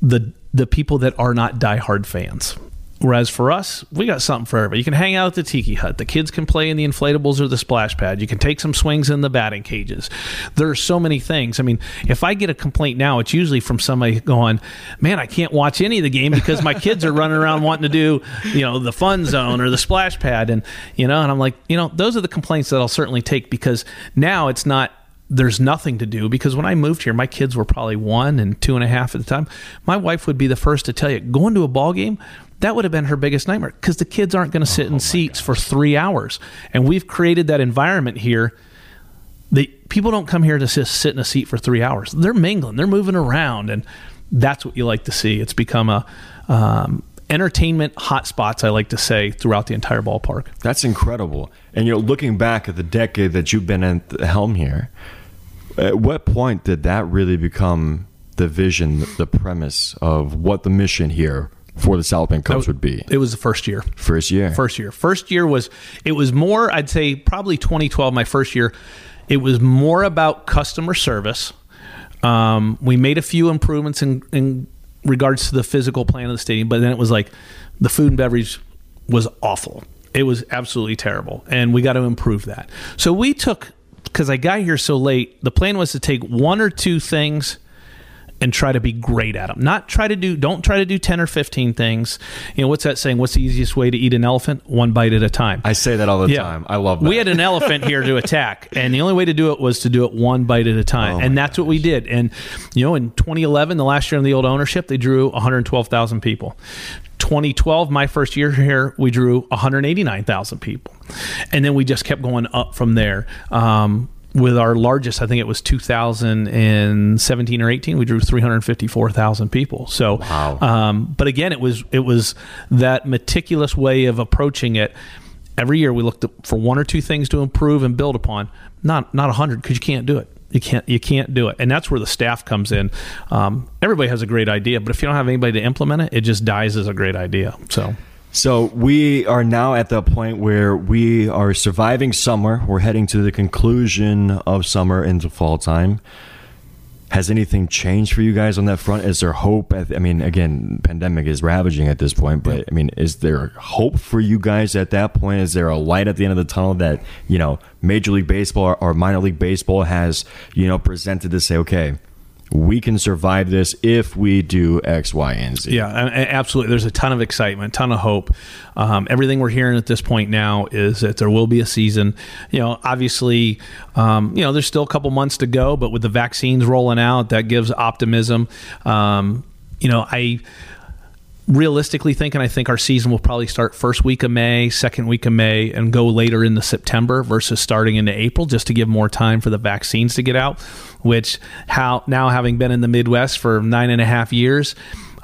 the the people that are not diehard fans. Whereas for us, we got something for everybody. You can hang out at the tiki hut. The kids can play in the inflatables or the splash pad. You can take some swings in the batting cages. There are so many things. I mean, if I get a complaint now, it's usually from somebody going, "Man, I can't watch any of the game because my kids are running around wanting to do, you know, the fun zone or the splash pad." And you know, and I'm like, you know, those are the complaints that I'll certainly take because now it's not there's nothing to do because when I moved here, my kids were probably one and two and a half at the time. My wife would be the first to tell you, going to a ball game, that would have been her biggest nightmare because the kids aren't going to sit in seats for three hours. And we've created that environment here. They, people don't come here to just sit in a seat for three hours. They're mingling, they're moving around, and that's what you like to see. It's become a um, entertainment hotspots, I like to say, throughout the entire ballpark. That's incredible. And you know, looking back at the decade that you've been at the helm here, at what point did that really become the vision, the premise of what the mission here for the South Bend Cubs would be? It was the first year. First year. First year. First year was it was more I'd say probably 2012 my first year. It was more about customer service. Um, we made a few improvements in, in regards to the physical plan of the stadium, but then it was like the food and beverage was awful. It was absolutely terrible, and we got to improve that. So we took because I got here so late. The plan was to take one or two things and try to be great at them. Not try to do, don't try to do 10 or 15 things. You know, what's that saying? What's the easiest way to eat an elephant? One bite at a time. I say that all the time. I love that. We had an elephant here to attack, <laughs> and the only way to do it was to do it one bite at a time. Oh and that's what we did. And, you know, in 2011, the last year in the old ownership, they drew 112,000 people. 2012, my first year here, we drew 189,000 people. And then we just kept going up from there. Um, with our largest, I think it was 2017 or 18, we drew 354,000 people. So, Wow. um, but again, it was it was that meticulous way of approaching it. Every year, we looked for one or two things to improve and build upon. Not not a hundred because you can't do it. You can't you can't do it, and that's where the staff comes in. Um, everybody has a great idea, but if you don't have anybody to implement it, it just dies as a great idea. So So we are now at the point where we are surviving summer. We're heading to the conclusion of summer into fall time. Has anything changed for you guys on that front? Is there hope? I mean, again, pandemic is ravaging at this point, but I mean, is there hope for you guys at that point? Is there a light at the end of the tunnel that you know Major League Baseball or minor league baseball has you know presented to say, okay, we can survive this if we do X, Y, and Z. Yeah, absolutely. There's a ton of excitement, ton of hope. Um, everything we're hearing at this point now is that there will be a season. You know, obviously, um, you know, there's still a couple months to go, but with the vaccines rolling out, that gives optimism. Um, you know, I realistically thinking, I think our season will probably start first week of May, second week of May, and go later into September versus starting into April, just to give more time for the vaccines to get out. Which how now having been in the Midwest for nine and a half years.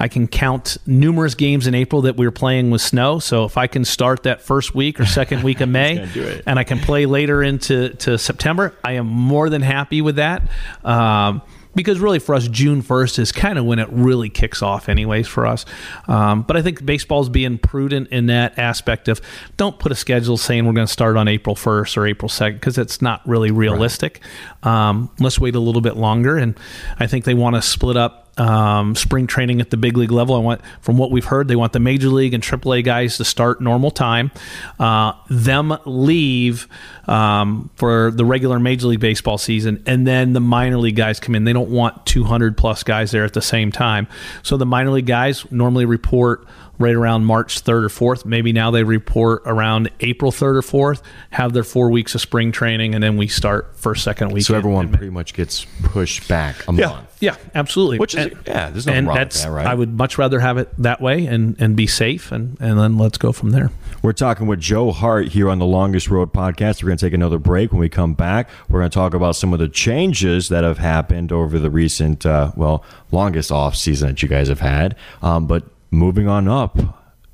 I can count numerous games in April that we were playing with snow. So if I can start that first week or second week of <laughs> May, and I can play later into to September, I am more than happy with that. Um, because really for us, June 1st is kind of when it really kicks off, anyways, for us. Um, but I think baseball's being prudent in that aspect of don't put a schedule saying we're going to start on April 1st or April 2nd because it's not really realistic. Right. Um, let's wait a little bit longer. And I think they want to split up um, spring training at the big league level. I want, from what we've heard, they want the major league and AAA guys to start normal time. Uh, them leave um, for the regular Major League Baseball season, and then the minor league guys come in. They don't want 200 plus guys there at the same time. So the minor league guys normally report right around March 3rd or 4th. Maybe now they report around April 3rd or 4th, have their four weeks of spring training, and then we start first, second week. So everyone pretty much gets pushed back a yeah. month. Yeah, absolutely. Which is, and, yeah, there's nothing wrong with that, right? I would much rather have it that way and, and be safe, and, and then let's go from there. We're talking with Joe Hart here on the Longest Road podcast. We're going to take another break. When we come back, we're going to talk about some of the changes that have happened over the recent, uh, well, longest off season that you guys have had. Um, but moving on up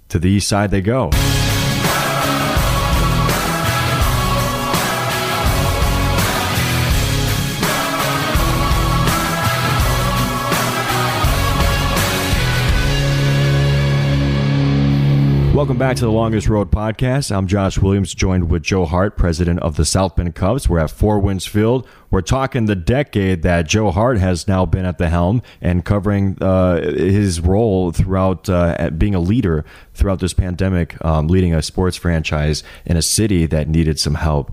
to the east side they go. Welcome back to the Longest Road podcast. I'm Josh Williams, joined with Joe Hart, president of the South Bend Cubs. We're at Four Winds Field. We're talking the decade that Joe Hart has now been at the helm and covering uh, his role throughout uh, being a leader throughout this pandemic, um, leading a sports franchise in a city that needed some help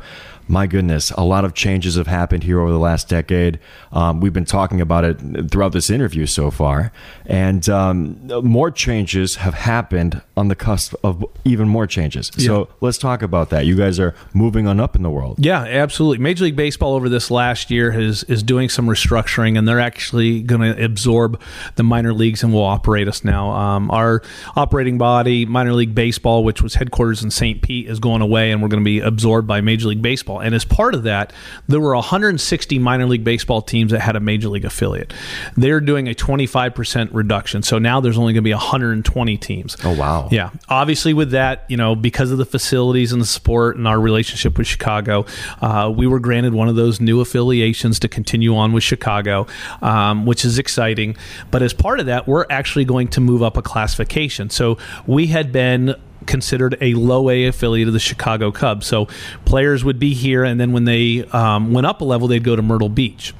my goodness, a lot of changes have happened here over the last decade. Um, we've been talking about it throughout this interview so far, and um, more changes have happened on the cusp of even more changes. Yeah. So let's talk about that. You guys are moving on up in the world. Yeah, absolutely. Major League Baseball over this last year is is doing some restructuring, and they're actually going to absorb the minor leagues and will operate us now. Um, our operating body, Minor League Baseball, which was headquarters in St. Pete, is going away, and we're going to be absorbed by Major League Baseball. And as part of that, there were 160 minor league baseball teams that had a major league affiliate. They're doing a 25% reduction. So now there's only going to be 120 teams. Oh, wow. Yeah. Obviously, with that, you know, because of the facilities and the support and our relationship with Chicago, uh, we were granted one of those new affiliations to continue on with Chicago, um, which is exciting. But as part of that, we're actually going to move up a classification. So we had been considered a low A affiliate of the Chicago Cubs. So players would be here, and then when they um, went up a level, they'd go to Myrtle Beach,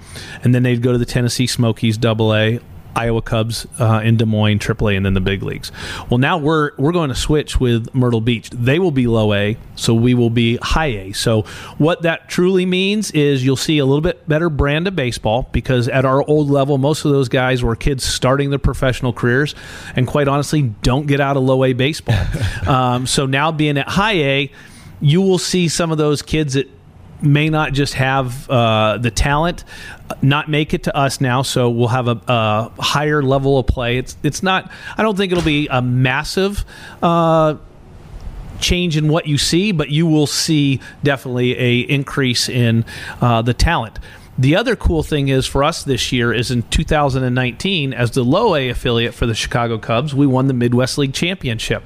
and then they'd go to the Tennessee Smokies Double A, Iowa Cubs uh, in Des Moines, AAA, and then the big leagues. Well, now we're we're going to switch with Myrtle Beach. They will be low A, so we will be high A. So what that truly means is you'll see a little bit better brand of baseball because at our old level, most of those guys were kids starting their professional careers, and quite honestly, don't get out of low A baseball. <laughs> um, so now being at high A, you will see some of those kids that may not just have uh, the talent, not make it to us now. So we'll have a, a, higher level of play. It's it's not. I don't think it'll be a massive. Uh, change in what you see, but you will see definitely a increase in uh, the talent. The other cool thing is for us this year is in 2019, as the low A affiliate for the Chicago Cubs, we won the Midwest League Championship.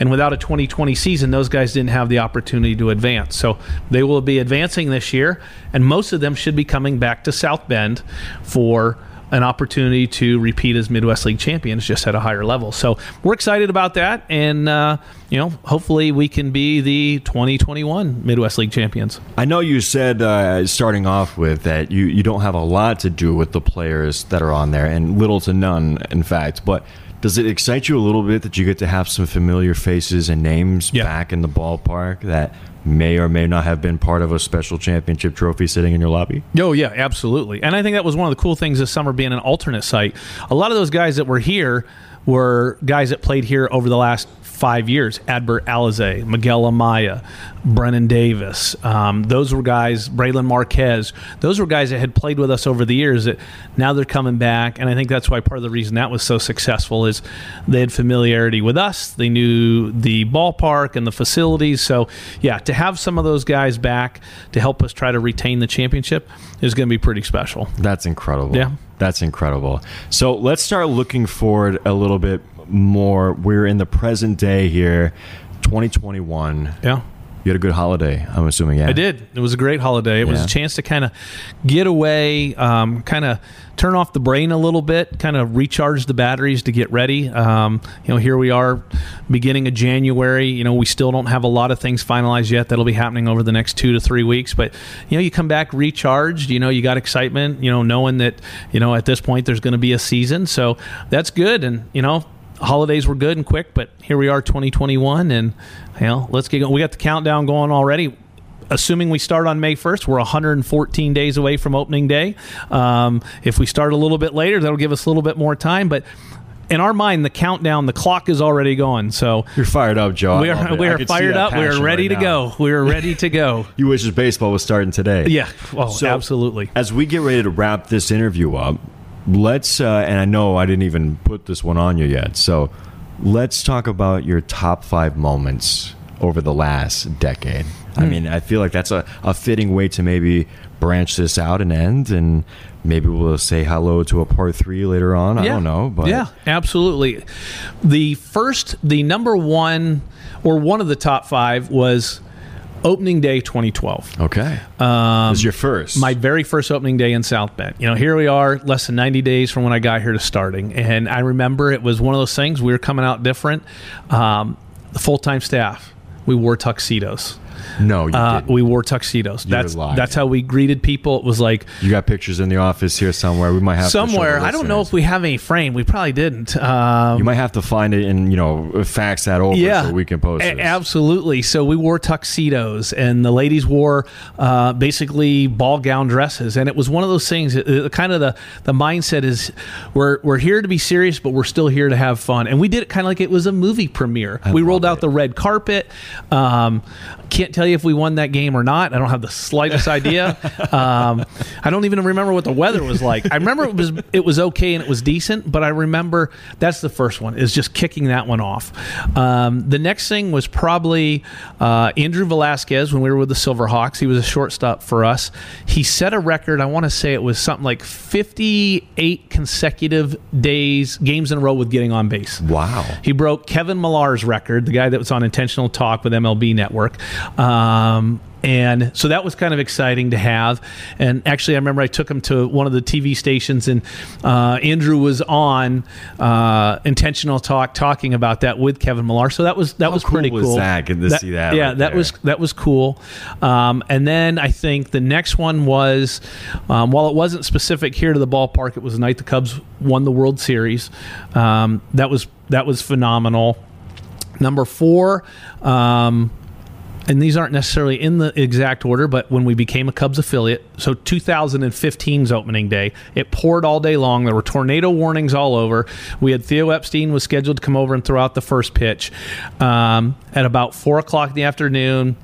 And without a 2020 season, those guys didn't have the opportunity to advance. So they will be advancing this year, and most of them should be coming back to South Bend for an opportunity to repeat as Midwest League champions, just at a higher level. So we're excited about that, and uh, you know, hopefully we can be the 2021 Midwest League champions. I know you said uh, starting off with that you, you don't have a lot to do with the players that are on there, and little to none, in fact. But does it excite you a little bit that you get to have some familiar faces and names Yeah. back in the ballpark that may or may not have been part of a special championship trophy sitting in your lobby? Oh yeah, absolutely. And I think that was one of the cool things this summer being an alternate site. A lot of those guys that were here were guys that played here over the last five years. Adbert Alzolay, Miguel Amaya, Brennen Davis. Um, those were guys. Brailyn Marquez. Those were guys that had played with us over the years. That now they're coming back, and I think that's why part of the reason that was so successful is they had familiarity with us. They knew the ballpark and the facilities. So yeah, to have some of those guys back to help us try to retain the championship is going to be pretty special. That's incredible. Yeah. That's incredible. So let's start looking forward a little bit more. We're in the present day here, 2021. Yeah. You had a good holiday, I'm assuming, yeah. I did. It was a great holiday. It was a chance to kind of get away, um, kind of turn off the brain a little bit, kind of recharge the batteries to get ready. Um, you know, here we are, beginning of January. You know, we still don't have a lot of things finalized yet. That'll be happening over the next two to three weeks. But you know, you come back recharged. You know, you got excitement. You know, knowing that you know at this point there's going to be a season, so that's good. And you know, holidays were good and quick, but here we are, 2021, and you know, let's get going. We got the countdown going already. Assuming we start on May 1st, we're 114 days away from opening day. Um, if we start a little bit later, that'll give us a little bit more time. But in our mind, the countdown, the clock is already going. So You're fired up, Joe. We are we are fired up. We are ready right to go. We are ready <laughs> to go. You wish this baseball was starting today. Yeah. Oh, So- absolutely. As we get ready to wrap this interview up, let's, uh, and I know I didn't even put this one on you yet, so let's talk about your top five moments over the last decade. Hmm. I mean, I feel like that's a, a fitting way to maybe branch this out and end, and maybe we'll say hello to a part three later on. I Yeah. don't know, but yeah, absolutely. The first, the number one, or one of the top five was opening day 2012. okay. Um, is your first. My very first opening day in South Bend. You know, here we are, less than 90 days from when I got here to starting. And I remember it was one of those things, we were coming out different. Um, the full time staff, we wore tuxedos. No, you Uh, we wore tuxedos. You're That's lying. that's how we greeted people. It was like You got pictures in the office here somewhere. We might have to show the somewhere. I don't know if we have any frame. We probably didn't. Um, You might have to find it and you know fax that over yeah, so we can post it. absolutely. So we wore tuxedos, and the ladies wore uh, basically ball gown dresses, and it was one of those things. uh, kind of the the mindset is we're we're here to be serious, but we're still here to have fun, and we did it kind of like it was a movie premiere. we rolled out it. the red carpet. Um, can't tell you if we won that game or not. I don't have the slightest idea. <laughs> Um, I don't even remember what the weather was like. I remember it was it was okay and it was decent, but I remember that's the first one is just kicking that one off. Um, the next thing was probably uh, Andrew Velazquez when we were with the Silverhawks. He was a shortstop for us. He set a record. I want to say it was something like 58 consecutive days, games in a row with getting on base. wow. He broke Kevin Millar's record, the guy that was on Intentional Talk with MLB Network. Um, and so that was kind of exciting to have. And actually, I remember I took him to one of the TV stations, and uh, Andrew was on uh, Intentional Talk talking about that with Kevin Millar. So that was that was cool pretty was cool. that? Good to see that Yeah, right that there. was that was cool. Um, and then I think the next one was, um, while it wasn't specific here to the ballpark, it was the night the Cubs won the World Series. Um, that was that was phenomenal. Number four. Um, and these aren't necessarily in the exact order, but when we became a Cubs affiliate, so 2015's opening day, it poured all day long. There were tornado warnings all over. We had Theo Epstein was scheduled to come over and throw out the first pitch. Um, at about four o'clock in the afternoon,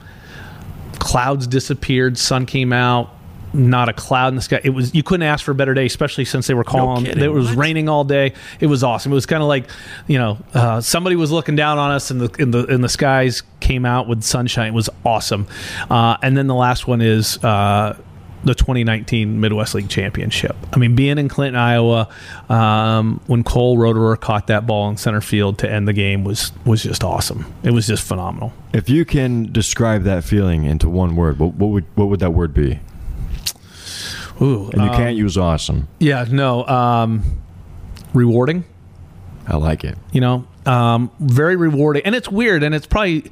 clouds disappeared, sun came out. Not a cloud in the sky. It was you couldn't ask for a better day, especially since they were calling. kidding. it was What? raining all day. It was awesome. It was kind of like, you know, uh, somebody was looking down on us, and the in the in the skies came out with sunshine. It was awesome. Uh, and then the last one is. Uh, the 2019 Midwest League Championship. I mean, being in Clinton, Iowa, um, when Cole Roederer caught that ball in center field to end the game was was just awesome. It was just phenomenal. If you can describe that feeling into one word, what, what would what would that word be? Ooh, And you um, can't use awesome. Yeah, no. Um, rewarding. I like it. you know um, very rewarding and it's weird and it's probably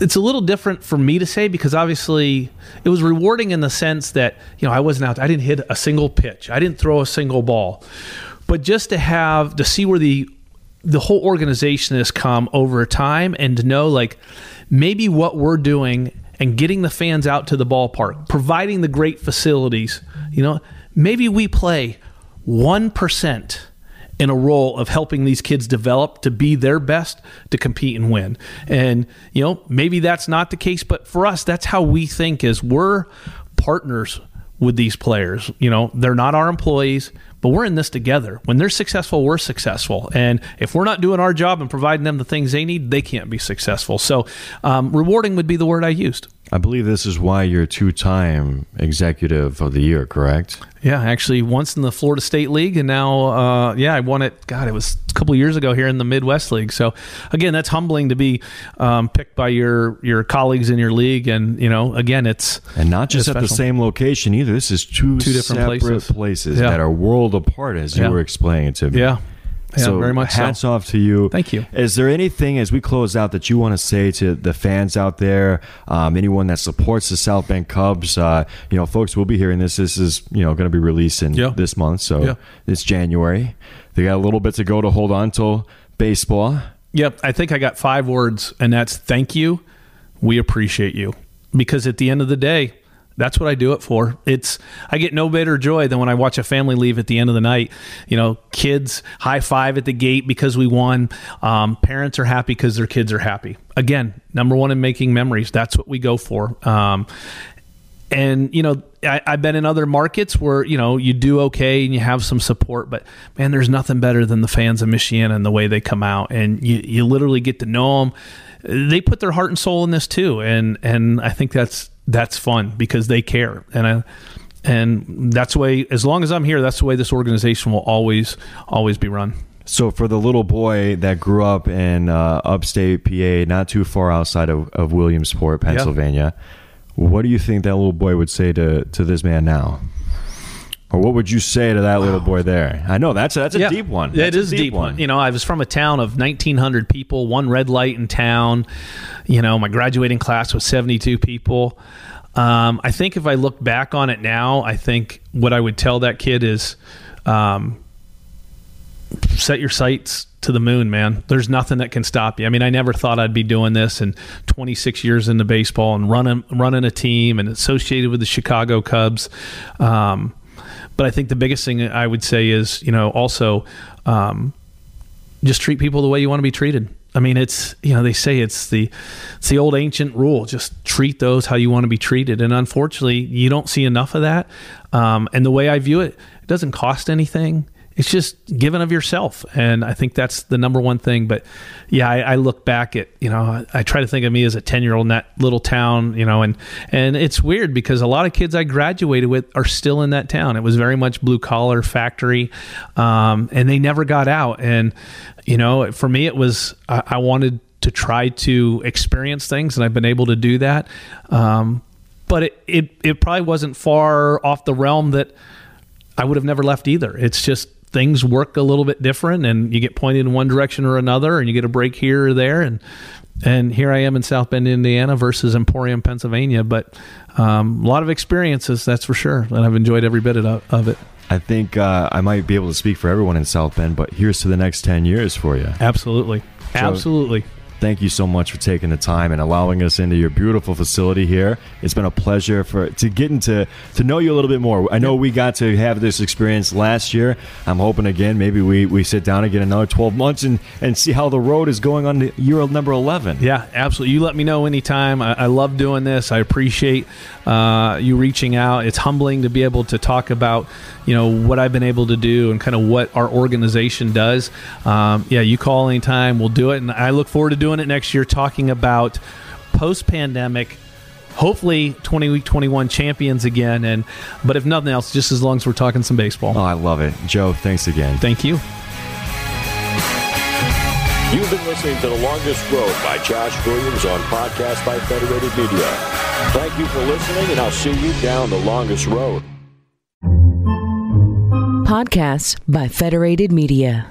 it's a little different for me to say because obviously it was rewarding in the sense that you know i wasn't out i didn't hit a single pitch i didn't throw a single ball but just to have to see where the the whole organization has come over time and to know like maybe what we're doing and getting the fans out to the ballpark providing the great facilities you know maybe we play 1% in a role of helping these kids develop to be their best to compete and win. And you know, maybe that's not the case, but for us that's how we think is we're partners with these players. You know, they're not our employees, but we're in this together. When they're successful, we're successful. And if we're not doing our job and providing them the things they need, they can't be successful. So, um, rewarding would be the word I used. I believe this is why you're two time executive of the year, correct? Yeah, actually, once in the Florida State League, and now, uh, yeah, I won it. God, it was a couple years ago here in the Midwest League. So, again, that's humbling to be um, picked by your your colleagues in your league, and you know, again, it's And not just at the same location either. This is two, Two different separate places. places, Yeah. that are world apart, as you were explaining to me. Yeah, yeah, so very much hats so. off to you. Thank you. Is there anything as we close out that you want to say to the fans out there, um, anyone that supports the South Bend Cubs? Uh, you know, folks, we'll be hearing this. This is you know going to be released in Yeah. this month, so Yeah. it's January. They got a little bit to go to hold on till baseball. Yep, I think I got five words, and that's thank you. We appreciate you because at the end of the day, that's what I do it for. It's I get no better joy than when I watch a family leave at the end of the night. You know, kids high five at the gate because we won. Um, parents are happy because their kids are happy. Again, number one in making memories. That's what we go for. Um, and you know I, i've been in other markets where you know you do okay and you have some support but man there's nothing better than the fans of michiana and the way they come out and you, you literally get to know them they put their heart and soul in this too and and i think that's that's fun because they care. And i and that's the way as long as i'm here that's the way this organization will always always be run. So for the little boy that grew up in uh, upstate PA, not too far outside of, of Williamsport, Pennsylvania, what do you think that little boy would say to, to this man now? Or what would you say to that little boy there? I know that's a, that's a deep one. Yeah, That's it is a deep one. You know, I was from a town of 1,900 people, one red light in town. You know, my graduating class was 72 people. Um, I think if I look back on it now, I think what I would tell that kid is um, set your sights to the moon, man. There's nothing that can stop you. I mean, I never thought I'd be doing this and 26 years into baseball and running running a team and associated with the Chicago Cubs. Um, but I think the biggest thing I would say is, you know, also um, just treat people the way you want to be treated. I mean, it's you know they say it's the it's the old ancient rule. Just treat those how you want to be treated, and unfortunately, you don't see enough of that. Um, and the way I view it, it doesn't cost anything. It's just giving of yourself, and I think that's the number one thing. But yeah, I, I look back at you know I, I try to think of me as a ten year old in that little town, you know, and and it's weird because a lot of kids I graduated with are still in that town. It was very much blue collar factory, um, and they never got out. And you know, for me, it was I, I wanted to try to experience things, and I've been able to do that. Um, but it, it it probably wasn't far off the realm that I would have never left either. It's just things work a little bit different, and you get pointed in one direction or another, and you get a break here or there, and and here I am in South Bend, Indiana, versus Emporium, Pennsylvania. But um, a lot of experiences, that's for sure, and I've enjoyed every bit of, of it. I think uh, I might be able to speak for everyone in South Bend, but here's to the next 10 years for you. Absolutely, absolutely. Thank you so much for taking the time and allowing us into your beautiful facility here. It's been a pleasure for to get into to know you a little bit more. I know we got to have this experience last year. I'm hoping again maybe we, we sit down again another 12 months and, and see how the road is going on to year number 11. Yeah, absolutely. You let me know anytime. I, I love doing this. I appreciate uh, you reaching out. It's humbling to be able to talk about, you know, what I've been able to do and kind of what our organization does. Um, yeah, you call anytime. We'll do it. And I look forward to doing it next year, talking about post pandemic. Hopefully, 2021 champions again, and but if nothing else, just as long as we're talking some baseball. Oh, I love it. Joe, thanks again. Thank you. You've been listening to The Longest Road by Josh Williams on podcast by Federated Media. Thank you for listening, and I'll see you down the longest road. Podcasts by Federated Media.